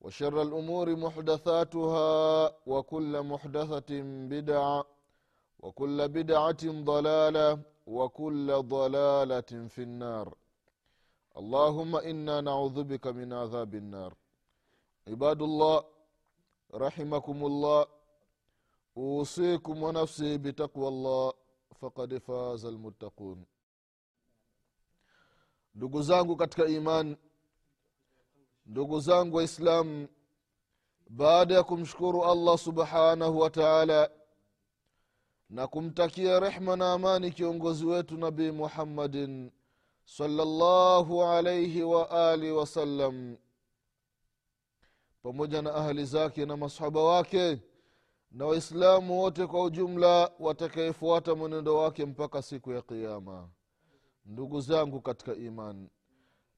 وشر الأمور محدثاتها وكل محدثة بدعة وكل بدعة ضلالة وكل ضلالة في النار. اللهم إنا نعوذ بك من عذاب النار. عباد الله رحمكم الله. أوصيكم ونفسي بتقوى الله. فقد فاز المتقون. ndugu katika imani ndugu zangu waislamu baada ya kumshukuru allah subhanahu wa taala na kumtakia rehma na amani kiongozi wetu nabii muhammadin salllahu alaihi waalihi wasallam pamoja na ahli zake na masahaba wake na waislamu wote kwa ujumla watakayefuata mwenendo wake mpaka siku ya qiama ndugu zangu katika imani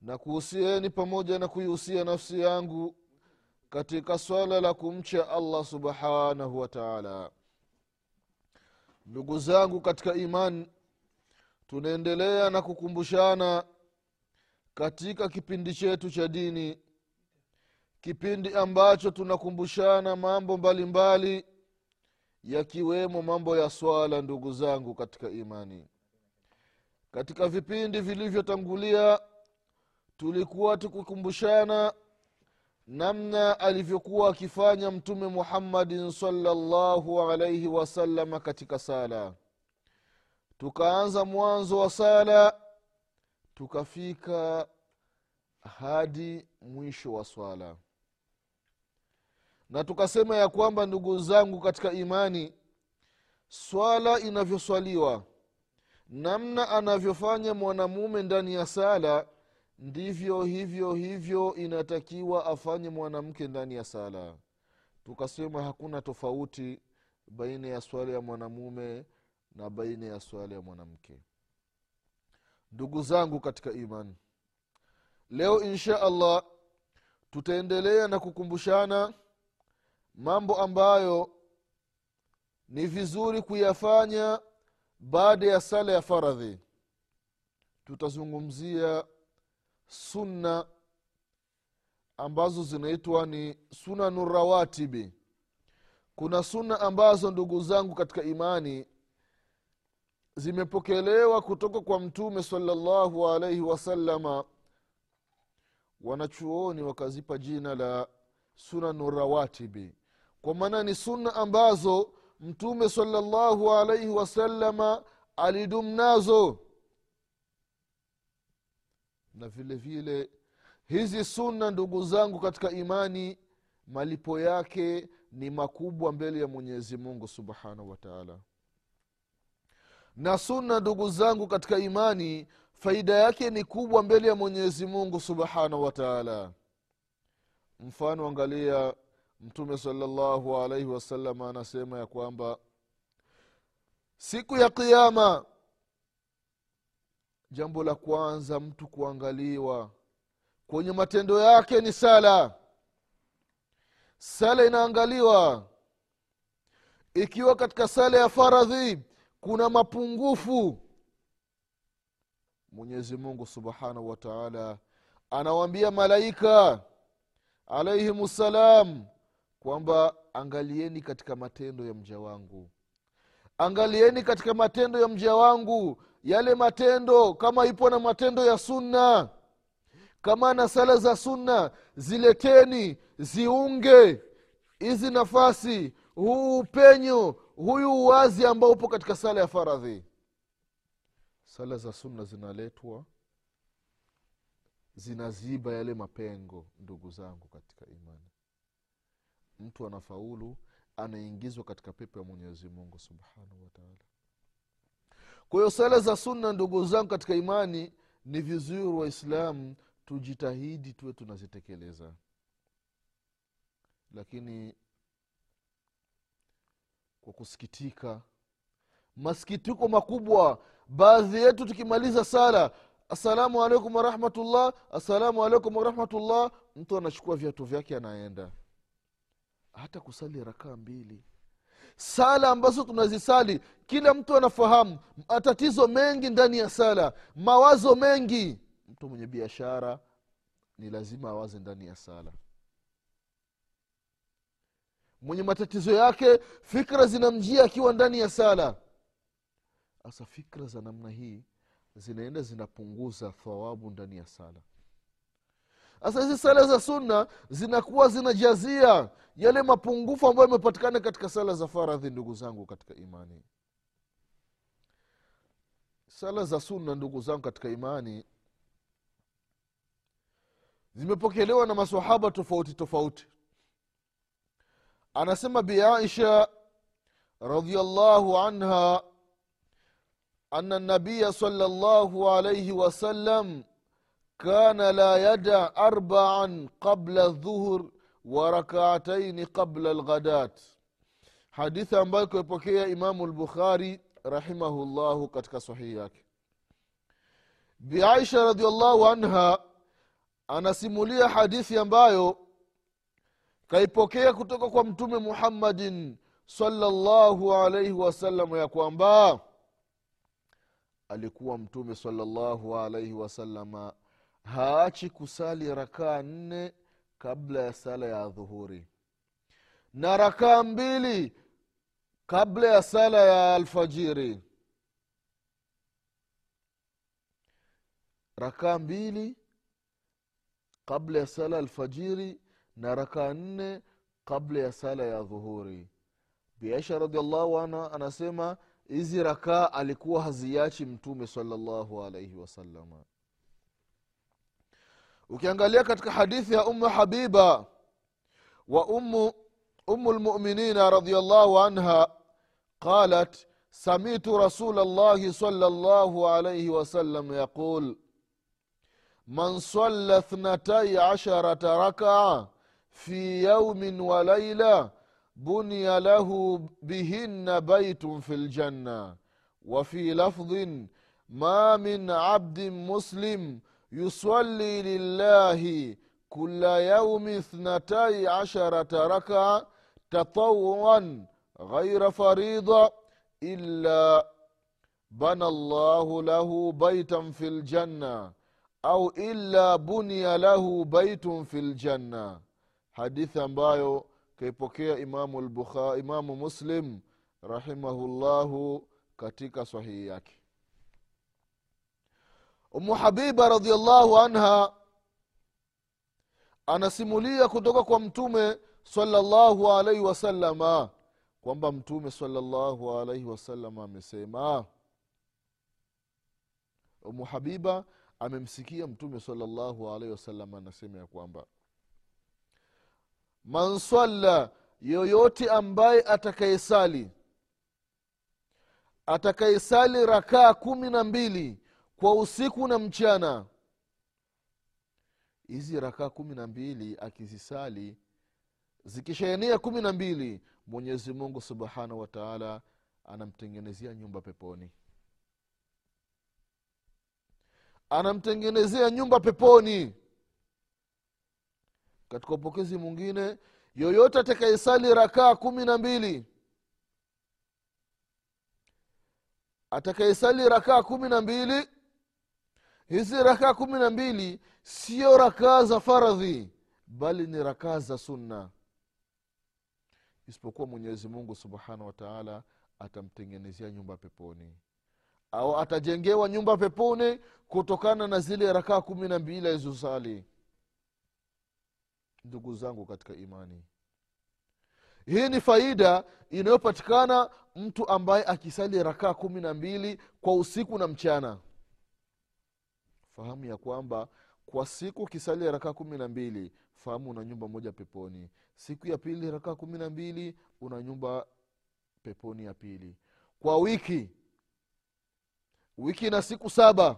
na kuhusieni pamoja na kuihusia nafsi yangu katika swala la kumcha allah subhanahu wa taala. Ndugu zangu katika imani tunaendelea na kukumbushana katika kipindi chetu cha dini kipindi ambacho tunakumbushana mambo mbalimbali yakiwemo mambo ya swala ndugu zangu katika imani. Katika vipindi vilivyotangulia tulikuwa tukikumbushana namna alivyokuwa akifanya mtume muhammadin salllahu alaihi wasalama katika sala. Tukaanza mwanzo wa sala tukafika hadi mwisho wa swala. Na tukasema ya kwamba ndugu zangu katika imani swala inavyoswaliwa namna anavyofanya mwanamume ndani ya sala ndivyo hivyo hivyo inatakiwa afanye mwanamke ndani ya sala. Tukasema hakuna tofauti baina ya swala ya mwanamume na baina ya swala ya mwanamke. Ndugu zangu katika imani leo insha allah tutaendelea na kukumbushana mambo ambayo ni vizuri kuyafanya baada ya sala ya faradhi. Tutazungumzia sunna ambazo zinaitwa ni sunanu rawatibi kuna sunna ambazo ndugu zangu katika imani zimepokelewa kutoka kwa mtume salallahu alaihi wasalama wanachuoni wakazipa jina la sunanu rawatibi kwa maana ni sunna ambazo mtume salallahu alaihi wasalama alidum nazo na vile vile hizi sunna ndugu zangu katika imani malipo yake ni makubwa mbele ya mwenyezi mungu subhanahu wataala na sunna ndugu zangu katika imani faida yake ni kubwa mbele ya mwenyezi mungu subhanahu wataala mfano angalia mtume salllahu alaihi wasalama anasema ya kwamba siku ya qiama jambo la kwanza mtu kuangaliwa. Kwenye matendo yake ni sala. Sala inaangaliwa. Ikiwa katika sala ya faradhi kuna mapungufu mwenyezi mungu subhanahu wa taala anawaambia malaika alaihim ssalam kwamba angalieni katika matendo ya mja wangu. Angalieni katika matendo ya mja wangu yale matendo kama ipo na matendo ya sunna kama na sala za sunna zileteni ziunge. Hizi nafasi huu upenyo huyu uwazi ambao upo katika sala ya faradhi. Sala za sunna zinaletwa zinaziba yale mapengo ndugu zangu katika imani. Mtu anafaulu anaingizwa katika pepo ya mwenyezi mungu subhanahu wataala kwa hiyo sala za sunna ndugu zangu katika imani ni vizuri waislamu tujitahidi tuwe tunazitekeleza. Lakini kwa kusikitika masikitiko makubwa baadhi yetu tukimaliza sala assalamu alaikum warahmatullah assalamu alaikum warahmatullah mtu anachukua viatu vyake anaenda. Hata kusali rakaa mbili sala ambazo tunazisali kila mtu anafahamu matatizo mengi ndani ya sala mawazo mengi. Mtu mwenye biashara ni lazima awaze ndani ya sala. Mwenye matatizo yake fikra zinamjia akiwa ndani ya sala. Sasa fikra za namna hii zinaenda zinapunguza thawabu ndani ya sala sasa hizi sala za sunna zinakuwa zinajazia yale mapungufu ambayo yamepatikana katika sala za faradhi ndugu zangu katika imani. Sala za sunna ndugu zangu katika imani zimepokelewa na masahaba tofauti tofauti. Anasema bi aisha radiallahu anha ana nabiya salllahu alaihi wasallam kana la yada arbaan qabla dhuhur wa rakaataini qabla lghadat hadithi ambayo ikapokea imamu lbukhari rahimahullahu katika sahihi yake. Biaisha radiallahu anha anasimulia hadithi ambayo kaipokea kutoka kwa mtume muhammadin salallahu alaihi wasallam ya kwamba alikuwa mtume salallahu alaihi wasalama haachi kusali rakaa nne kabla ya sala ya dhuhuri na rakaa mbili kabla ya sala ya alfajiri. Rakaa mbili kabla ya sala alfajiri na rakaa nne kabla ya sala ya dhuhuri biaisha radiallahu anha anasema hizi rakaa alikuwa haziachi mtume salallahu alaihi wasalama ukiangalia katika hadithi ya umu habiba wa umu umu lmuminina radiallahu anha qalat samitu rasul llahi sala llahu alaihi wasallam yaqul man salla اثنتي عشرة ركعة في يوم وليلة بني له بهن بيت في الجنة وفي لفظ ما من عبد مسلم yusalli lillahi kula yaumi ithnatai asharata rakaa tatawuan ghaira faridha illa bana llahu lahu baitan fi ljanna au illa bunia lahu baitun fi ljanna hadithi ambayo kaipokea imamu, imamu muslim rahimahullahu katika sahihi yake umu habiba radiallahu anha anasimulia kutoka kwa mtume salallahu alaihi wasalama kwamba mtume salallahu alaihi wasalama amesema umu habiba amemsikia mtume salallahu alaihi wasallam anasema ya kwamba man swalla yoyote ambaye atakayesali atakayesali rakaa kumi na mbili kwa usiku na mchana. Hizi rakaa kumi na mbili akizisali zikishaenea kumi na mbili mwenyezi mungu subhanahu wataala anamtengenezea nyumba peponi. Anamtengenezea nyumba peponi. Katika upokezi mwingine yoyote atakayesali rakaa kumi na mbili atakayesali rakaa kumi na mbili hizi rakaa kumi na mbili sio rakaa za faradhi bali ni rakaa za sunna. Isipokuwa mwenyezi mungu subhanahu wataala atamtengenezea nyumba peponi. Au atajengewa nyumba peponi kutokana na zile rakaa kumi na mbili alizosali ndugu zangu katika imani hii ni faida inayopatikana mtu ambaye akisali rakaa kumi na mbili kwa usiku na mchana fahamu ya kwamba kwa siku ukisali rakaa kumi na mbili fahamu una nyumba moja peponi. Siku ya pili rakaa kumi na mbili una nyumba peponi ya pili. Kwa wiki wiki na siku saba.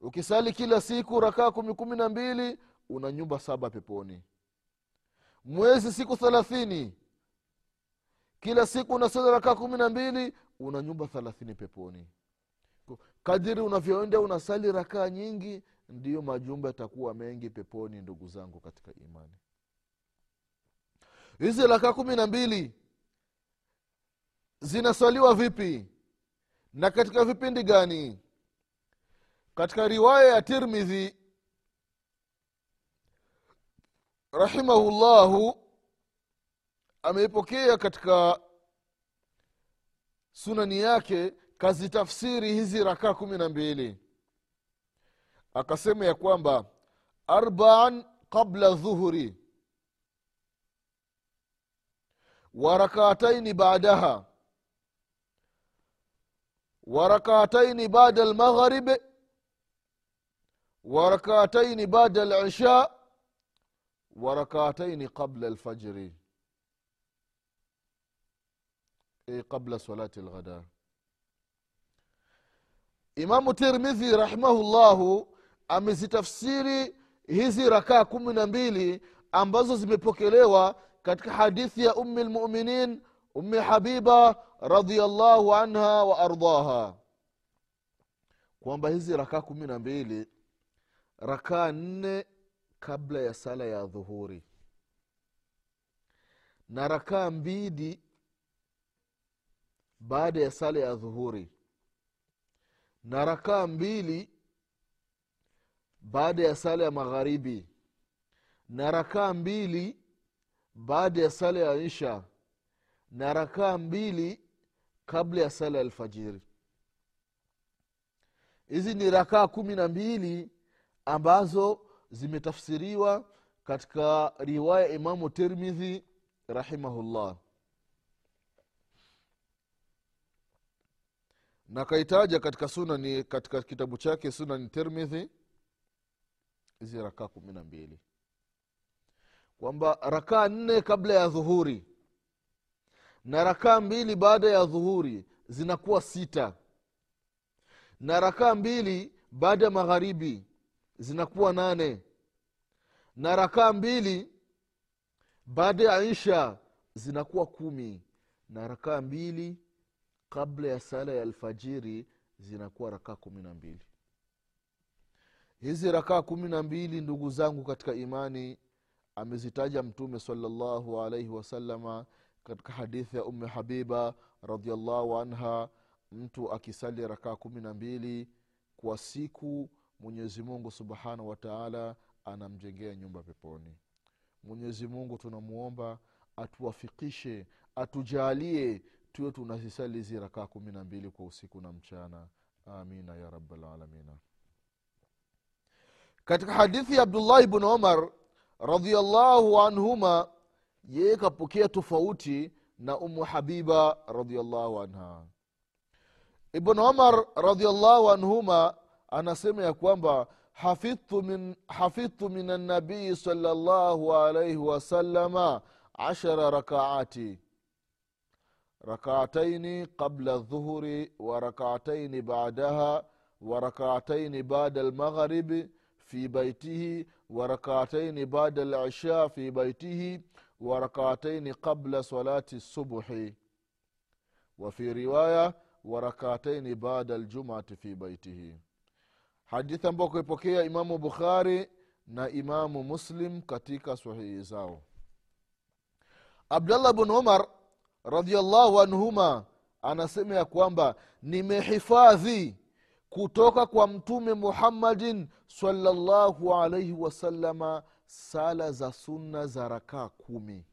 Ukisali kila siku rakaa kumi kumi na mbili una nyumba saba peponi. Mwezi siku thelathini kila siku unasali rakaa kumi na mbili una nyumba thelathini peponi kadiri unavyoenda unasali rakaa nyingi ndiyo majumba yatakuwa mengi peponi ndugu zangu katika imani. Hizi rakaa kumi na mbili zinaswaliwa vipi? Na katika vipindi gani? Katika riwaya ya tirmidhi rahimahullahu ameipokea katika sunani yake kazitafsiri hizi rakaa kumi na mbili. Akasema ya kwamba arbaan qabla dhuhuri. Wa rakaataini baadaha wa rakaataini bada almaghrib. Wa rakaataini bada alisha. Wa rakaataini qabla alfajri e qabla salati lghada imamu tirmidhi rahimahullahu amezitafsiri hizi rakaa kumi na mbili ambazo zimepokelewa katika hadithi ya ummi lmuminin ummi habiba radiallahu anha wa ardaha kwamba hizi rakaa kumi na mbili rakaa nne kabla ya sala ya dhuhuri na rakaa mbili baada ya sala ya dhuhuri na rakaa mbili baada ya sala ya magharibi na rakaa mbili baada ya sala ya isha na rakaa mbili kabla ya sala ya alfajiri. Hizi ni rakaa kumi na mbili ambazo zimetafsiriwa katika riwaya imamu termidhi rahimahullah na kaitaja katika sunani katika kitabu chake sunani termidhi hizi rakaa kumi na mbili. Kwamba rakaa nne kabla ya dhuhuri. Na rakaa mbili baada ya dhuhuri zinakuwa sita. Na rakaa mbili baada ya magharibi zinakuwa nane. Na rakaa mbili baada ya isha zinakuwa kumi. Na rakaa mbili kabla ya sala ya alfajiri zinakuwa rakaa kumi na mbili. Hizi rakaa kumi na mbili ndugu zangu katika imani amezitaja mtume salallahu alaihi wasalama katika hadithi ya umme habiba radiallahu anha mtu akisali rakaa kumi na mbili kwa siku mwenyezi mungu subhanahu wataala anamjengea nyumba peponi. Mwenyezi mungu tunamwomba atuwafikishe atujalie tuwe tunazisali hizi rakaa kumi na mbili kwa usiku na mchana. Amina ya rabalalamina katika hadithi ya abdullahi bnu umar radiallahu anhuma yeye kapokea tofauti na umu habiba radiallahu anha. Ibnu umar radiallahu anhuma anasema ya kwamba hafidhtu min, hafidhtu min annabii salllahu alaihi wasalama ashara rakaati ركعتين قبل الظهر وركعتين بعدها وركعتين بعد المغرب في بيته وركعتين بعد العشاء في بيته وركعتين قبل صلاة الصبح. وفي رواية وركعتين بعد الجمعة في بيته. hadithi ambayo kuipokea imamu bukhari na imamu muslim katika sahihi zao abdallah bn umar radiallahu anhuma anasema ya kwamba nimehifadhi kutoka kwa mtume muhammadin salllahu alaihi wasalama sala za sunna za rakaa kumi.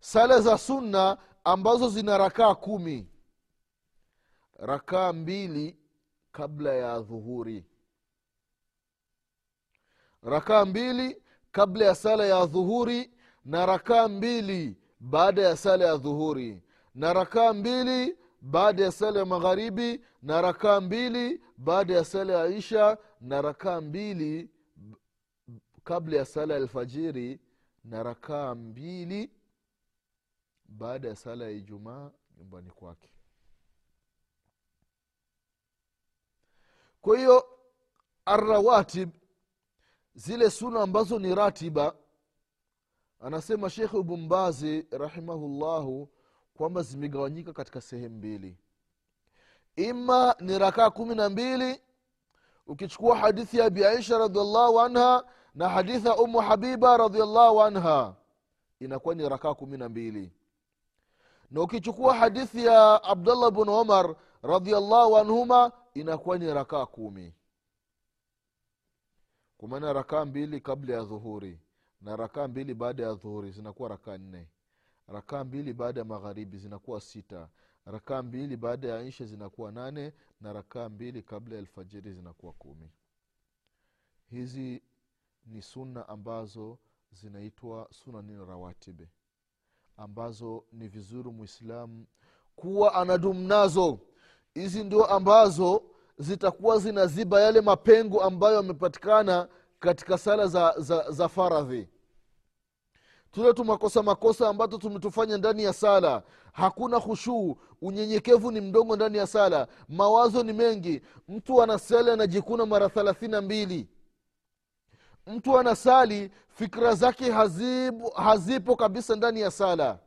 Sala za sunna ambazo zina rakaa kumi. Rakaa mbili kabla ya dhuhuri. Rakaa mbili kabla ya sala ya dhuhuri na rakaa mbili baada ya sala ya dhuhuri na rakaa mbili baada ya sala ya magharibi na rakaa mbili baada ya sala ya isha na rakaa mbili kabla ya sala ya alfajiri na rakaa mbili baada ya sala ya ijumaa nyumbani kwake. Kwa hiyo arrawatib zile suna ambazo ni ratiba anasema shekhe ubumbazi rahimahullahu kwamba zimegawanyika katika sehemu mbili. Ima ni rakaa kumi na mbili ukichukua hadithi ya biaisha radiallahu anha na hadithi ya umu habiba radiallahu anha inakuwa ni rakaa kumi na mbili. Na ukichukua hadithi ya abdullah bn umar radiallahu anhuma inakuwa ni rakaa kumi. Kwa maana rakaa mbili kabla ya dhuhuri na rakaa mbili baada ya dhuhuri zinakuwa rakaa nne. Rakaa mbili baada ya magharibi zinakuwa sita. Rakaa mbili baada ya isha zinakuwa nane. Na rakaa mbili kabla ya alfajiri zinakuwa kumi. Hizi ni sunna ambazo zinaitwa sunani rawatibe ambazo ni vizuri mwislamu kuwa anadumu nazo. Hizi ndio ambazo zitakuwa zinaziba yale mapengo ambayo yamepatikana katika sala za, za, za faradhi tule tu makosa makosa ambazo tumetufanya ndani ya sala. Hakuna hushuu unyenyekevu ni mdogo ndani ya sala. Mawazo ni mengi. Mtu anasali anajikuna mara thelathini na mbili. Mtu anasali fikira zake hazipo, hazipo kabisa ndani ya sala.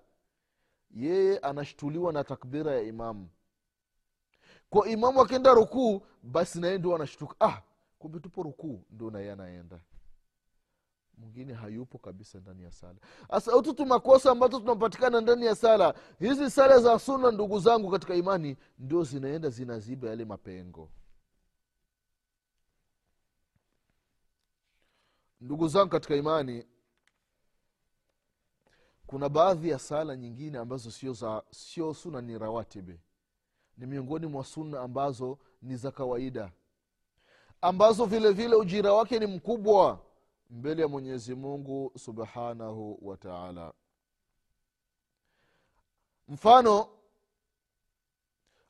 Yeye anashtuliwa na takbira ya imamu. Kwa imamu akienda rukuu basi naye ndio anashtuka. Ah kumbe tupo rukuu. Ndio naye anaenda mwingine hayupo kabisa ndani ya sala. Hasa ututu makosa ambazo tunapatikana ndani ya sala hizi sala za suna ndugu zangu katika imani ndio zinaenda zinaziba yale mapengo. Ndugu zangu katika imani kuna baadhi ya sala nyingine ambazo sio za sio suna ni rawatibi. Ni miongoni mwa sunna ambazo ni za kawaida ambazo vile vile ujira wake ni mkubwa mbele ya mwenyezi mungu subhanahu wa taala. Mfano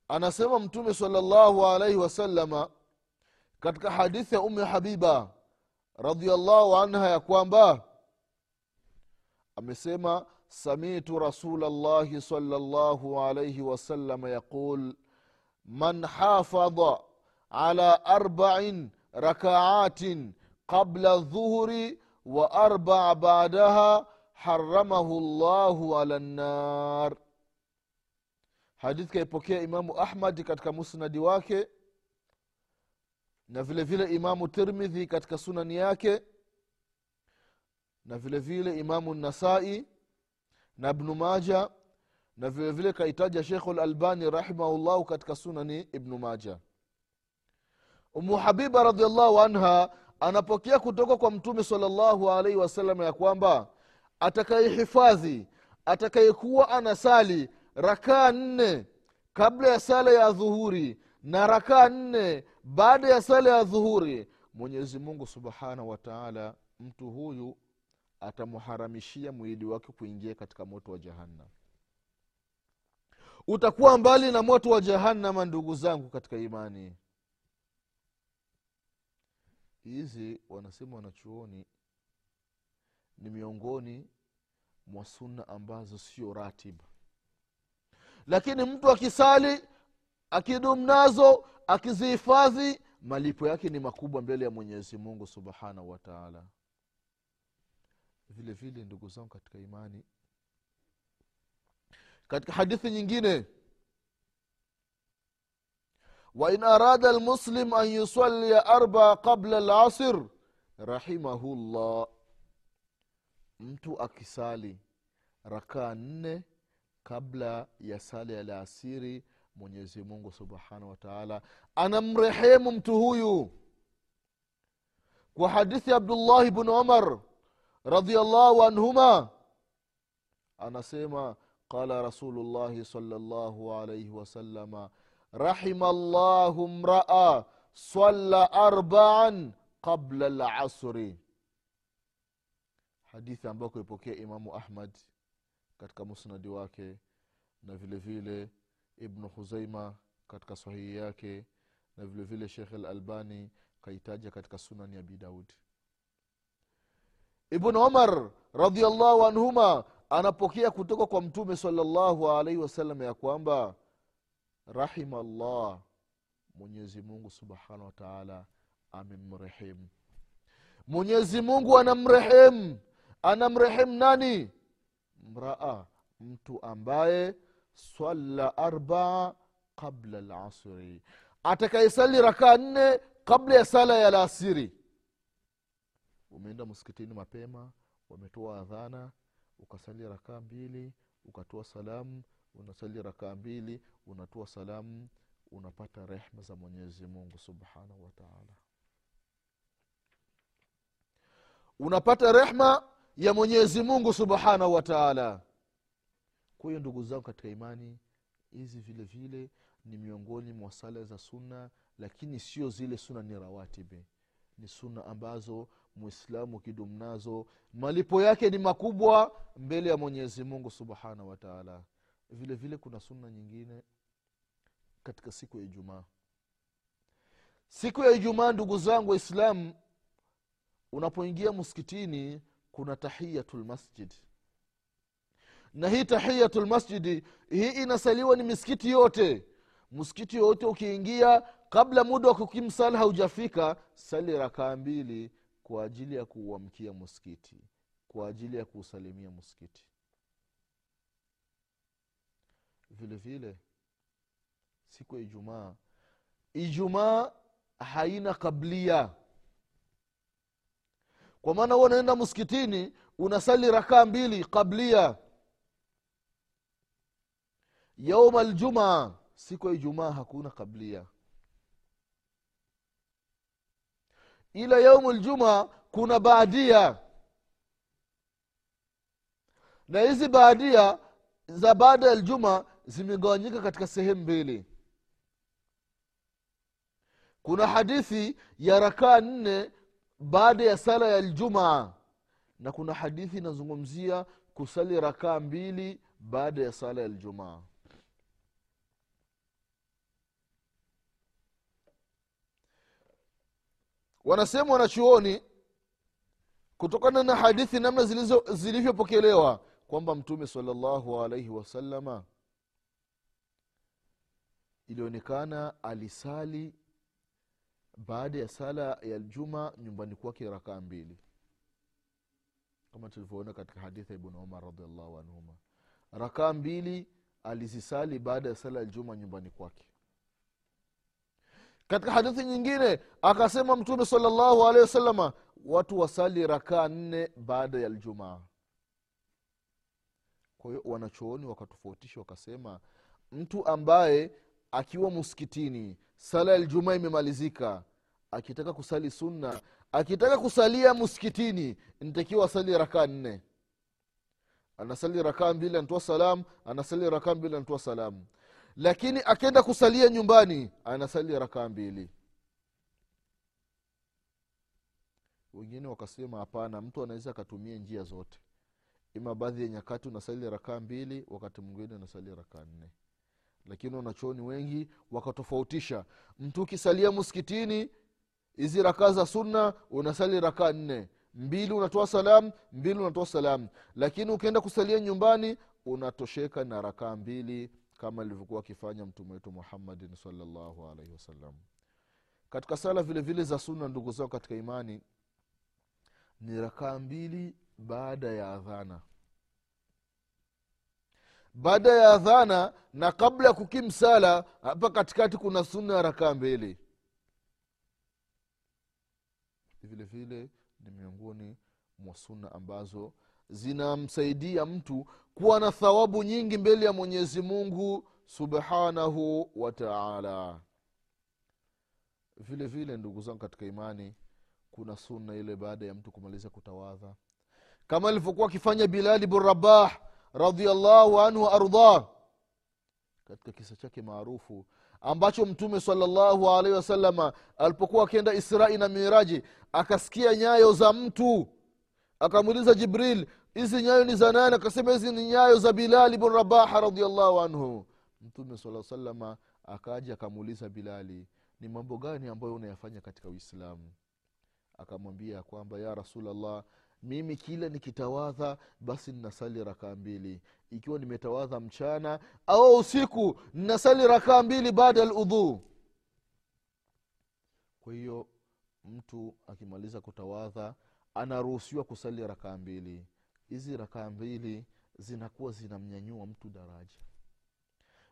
anasema mtume salllahu alaihi wasalama katika hadithi ya umu habiba radiallahu anha ya kwamba amesema samitu rasulllahi salllahu alaihi wasalama yaqul man hafadha ala arbain rakaatin qabla الظهر arbaa badaha haramahu llahu ala nnar hadithi kaipokea imamu ahmadi katika musnadi wake na vile vile imamu tirmidhi katika sunani yake na vile vile imamu nasai na ibnu maja na vile vile kaitaja shekhu lalbani rahimahullahu katika sunani ibnu maja. Umu habiba radiallahu anha anapokea kutoka kwa mtume salllahu alaihi wasallam ya kwamba atakayehifadhi atakayekuwa anasali rakaa nne kabla ya sala ya dhuhuri na rakaa nne baada ya sala ya dhuhuri mwenyezi mungu subhanahu wataala mtu huyu atamuharamishia mwili wake kuingia katika moto wa jahannam. Utakuwa mbali na moto wa jahannama ndugu zangu katika imani hizi wanasema wanachuoni ni miongoni mwa sunna ambazo sio ratiba lakini mtu akisali akidum nazo akizihifadhi malipo yake ni makubwa mbele ya mwenyezi mungu subhanahu wataala vile vile ndugu zangu katika imani katika hadithi nyingine wain أراد المسلم أن يصلي أربع قبل العصر رحمه الله mtu akisali rakaa nne kabla ya sala ya laasiri mwenyezi mungu subhanahu wataala anamrehemu mtu huyu. Kwa hadithi abdullahi bnu umar radiallahu anhuma anasema qala rasulullahi salllahu alaihi wasalama rahima llahu mraa swalla arbaan qabla lasri hadithi ambayo kuipokea imamu ahmad katika musnadi wake na vile vile ibnu huzaima katika sahihi yake na vile vile shekh alalbani kaitaja katika sunani abi daudi ibnu umar radiallahu anhuma anapokea kutoka kwa mtume salllahu alaihi wasallam ya kwamba rahima llah mwenyezi mungu subhanahu wataala amemrehemu. Mwenyezi mungu anamrehemu. Anamrehemu nani? Mraa mtu ambaye swalla arbaa qabla lasri atakayesali rakaa nne kabla ya sala ya lasiri umeenda msikitini mapema wametoa adhana ukasali rakaa mbili ukatoa salamu unasali rakaa mbili unatoa salamu unapata rehma za mwenyezi mungu subhanahu wataala unapata rehma ya mwenyezi mungu subhanahu wataala kwa hiyo ndugu zangu katika imani hizi vile vile ni miongoni mwa sala za sunna lakini sio zile sunna ni rawatibi. Ni sunna ambazo mwislamu kidumnazo malipo yake ni makubwa mbele ya mwenyezi mungu subhanahu wataala vile vile kuna sunna nyingine katika siku ya ijumaa. Siku ya ijumaa ndugu zangu waislamu unapoingia msikitini kuna tahiyatu lmasjid na hii tahiyatu lmasjidi hii inasaliwa ni misikiti yote. Msikiti yoyote ukiingia kabla muda wa kukimsala haujafika sali rakaa mbili kwa ajili ya kuuamkia msikiti kwa ajili ya kuusalimia msikiti vile vile siku ya ijumaa. Ijumaa haina kablia. Kwa maana huwa unaenda msikitini unasali rakaa mbili kablia. Yauma ljumaa siku ya ijumaa hakuna kablia. Ila yaumu ljumaa kuna baadia. Na hizi baadia za baada ya ljuma zimegawanyika katika sehemu mbili. Kuna hadithi ya rakaa nne baada ya sala ya ljumaa na kuna hadithi inazungumzia kusali rakaa mbili baada ya sala ya ljumaa wanasema wanachuoni kutokana na hadithi namna zilivyopokelewa kwamba mtume salllahu alaihi wasalama ilionekana alisali baada ya sala ya ljuma nyumbani kwake rakaa mbili. Kama tulivyoona katika hadithi ya ibnu umar radiallahu anhuma. Rakaa mbili alizisali baada ya sala ya ljuma nyumbani kwake. Katika hadithi nyingine akasema mtume salllahu alehi wasalama watu wasali rakaa nne baada ya ljumaa kwa hiyo wanachooni wakatofautisha wakasema mtu ambaye akiwa muskitini sala ya ljumaa imemalizika. Akitaka kusali sunna akitaka kusalia muskitini ntakiwa asali rakaa nne. Anasali rakaa mbili anatoa salamu anasali rakaa mbili anatoa salamu. Lakini akenda kusalia nyumbani anasali rakaa mbili. Wengine wakasema hapana mtu anaweza akatumia njia zote. Ima baadhi ya nyakati unasali rakaa mbili wakati mwingine unasali rakaa nne lakini wanachoni wengi wakatofautisha. Mtu ukisalia muskitini hizi rakaa za sunna unasali rakaa nne. Mbili unatoa salam mbili unatoa salam. Lakini ukienda kusalia nyumbani unatosheka na rakaa mbili kama ilivyokuwa akifanya mtume wetu muhammadin salllahu alaihi wasallam. Katika sala vile vile za sunna ndugu zao katika imani ni rakaa mbili baada ya adhana baada ya adhana na kabla ya kukimsala hapa katikati kuna sunna ya rakaa mbili. Vile vile ni miongoni mwa sunna ambazo zinamsaidia mtu kuwa na thawabu nyingi mbele ya mwenyezi mungu subhanahu wa taala. Vile vile ndugu zangu katika imani kuna sunna ile baada ya mtu kumaliza kutawadha. Kama alivyokuwa akifanya bilali bn rabah radiallahu anhu ardah katika kisa chake maarufu ambacho mtume salllahu alaihi wasalama alipokuwa akienda israi na miraji akasikia nyayo za mtu. Akamuuliza jibril hizi nyayo ni za nani? Akasema hizi ni nyayo za bilali bnu rabaha radiallahu anhu. Mtume saa salama akaja akamuuliza bilali ni mambo gani ambayo unayafanya katika uislamu? Akamwambia kwamba ya rasulllah mimi kila nikitawadha basi ninasali rakaa mbili. Ikiwa nimetawadha mchana au usiku ninasali rakaa mbili baada ya kwa hiyo mtu akimaliza kutawadha anaruhusiwa kusali rakaa mbili. Hizi rakaa mbili zinakuwa zinamnyanyua mtu daraja.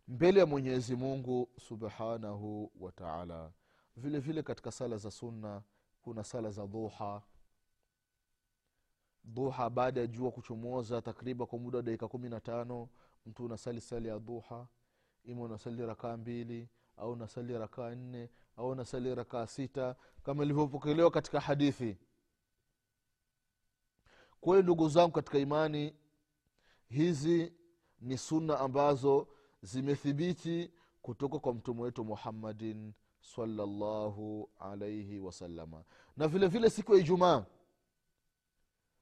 Mbele ya mwenyezi mungu subhanahu wa taala. Vile vile katika sala za sunna kuna sala za dhuha dhuha baada ya jua kuchomoza takriban kwa muda wa dakika kumi na tano mtu unasali sali ya duha ima unasali rakaa mbili au unasali rakaa nne au unasali rakaa sita kama ilivyopokelewa katika hadithi. Kweli ndugu zangu katika imani hizi ni sunna ambazo zimethibiti kutoka kwa mtume wetu muhammadin salllahu alaihi wasalama na vile vile siku ya ijumaa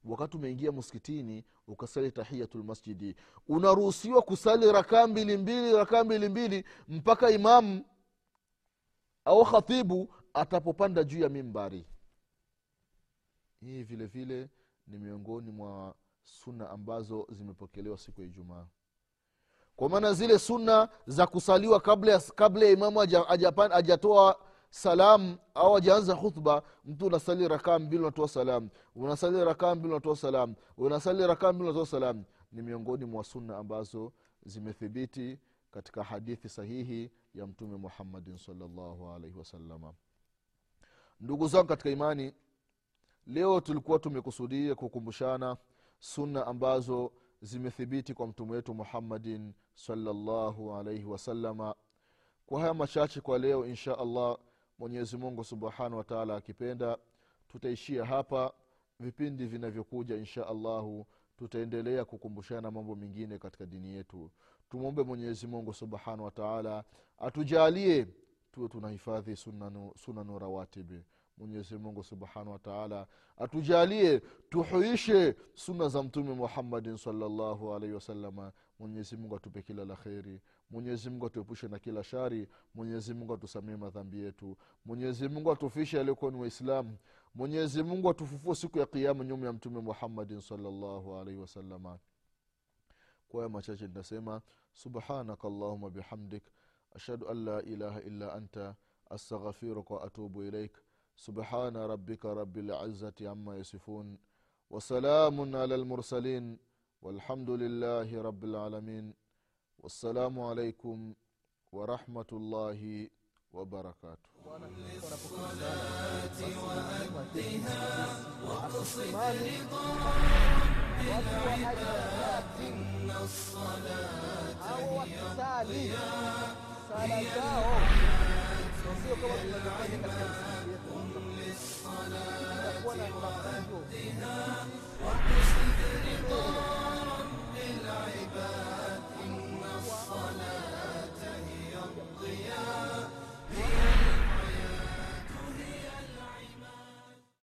wakati umeingia msikitini ukasali tahiyatulmasjidi unaruhusiwa kusali rakaa mbili mbili rakaa mbili mbili mpaka imamu au khatibu atapopanda juu ya mimbari. Hii vile vile ni miongoni mwa sunna ambazo zimepokelewa siku ya ijumaa. Kwa maana zile sunna za kusaliwa kabla ya, kabla ya imamu hajatoa salamu au ajaanza khutba mtu unasali rakaa mbili unatoa salamu unasali rakaa mbili unatoa salamu unasali rakaa mbili unatoa salamu ni miongoni mwa sunna ambazo zimethibiti katika hadithi sahihi ya mtume muhammadin salllahu wasalama ndugu zangu katika imani leo tulikuwa tumekusudia kukumbushana sunna ambazo zimethibiti kwa mtume wetu muhammadin salllahu alaihi wasalama kwa haya machache kwa leo insha allah mwenyezi mungu subhanahu wataala akipenda tutaishia hapa. Vipindi vinavyokuja insha allahu tutaendelea kukumbushana mambo mengine katika dini yetu. Tumwombe mwenyezi mungu subhanahu wataala atujalie tuwe tunahifadhi sunanu, rawatibi mwenyezi mungu subhanahu wataala atujalie tuhuishe sunna za mtume muhammadin salllahu alaihi wasalama mwenyezimungu atupe kila la kheri. Mwenyezi atuepushe na kila shari. Mwenyezimungu atusamie madhambi yetu. Mwenyezimungu atufishe aliokuwa ni waislamu. Mwenyezi atufufue siku ya kiama nyuma ya mtume muhammadin salllahu alaihi wasalama kwa haya machache nitasema subhanaka allahuma bihamdik. Ashhadu an la ilaha illa anta. Astaghfiruka waatubu ilaik subhana rabika rabi lizati yasifun. Wasalamun ala lmursalin al والحمد لله رب العالمين. والسلام عليكم ورحمة الله وبركاته. وأدها وأقصد لضرب إن الصلاة. هي الضياء للصلاة وأدها واقصد رضاك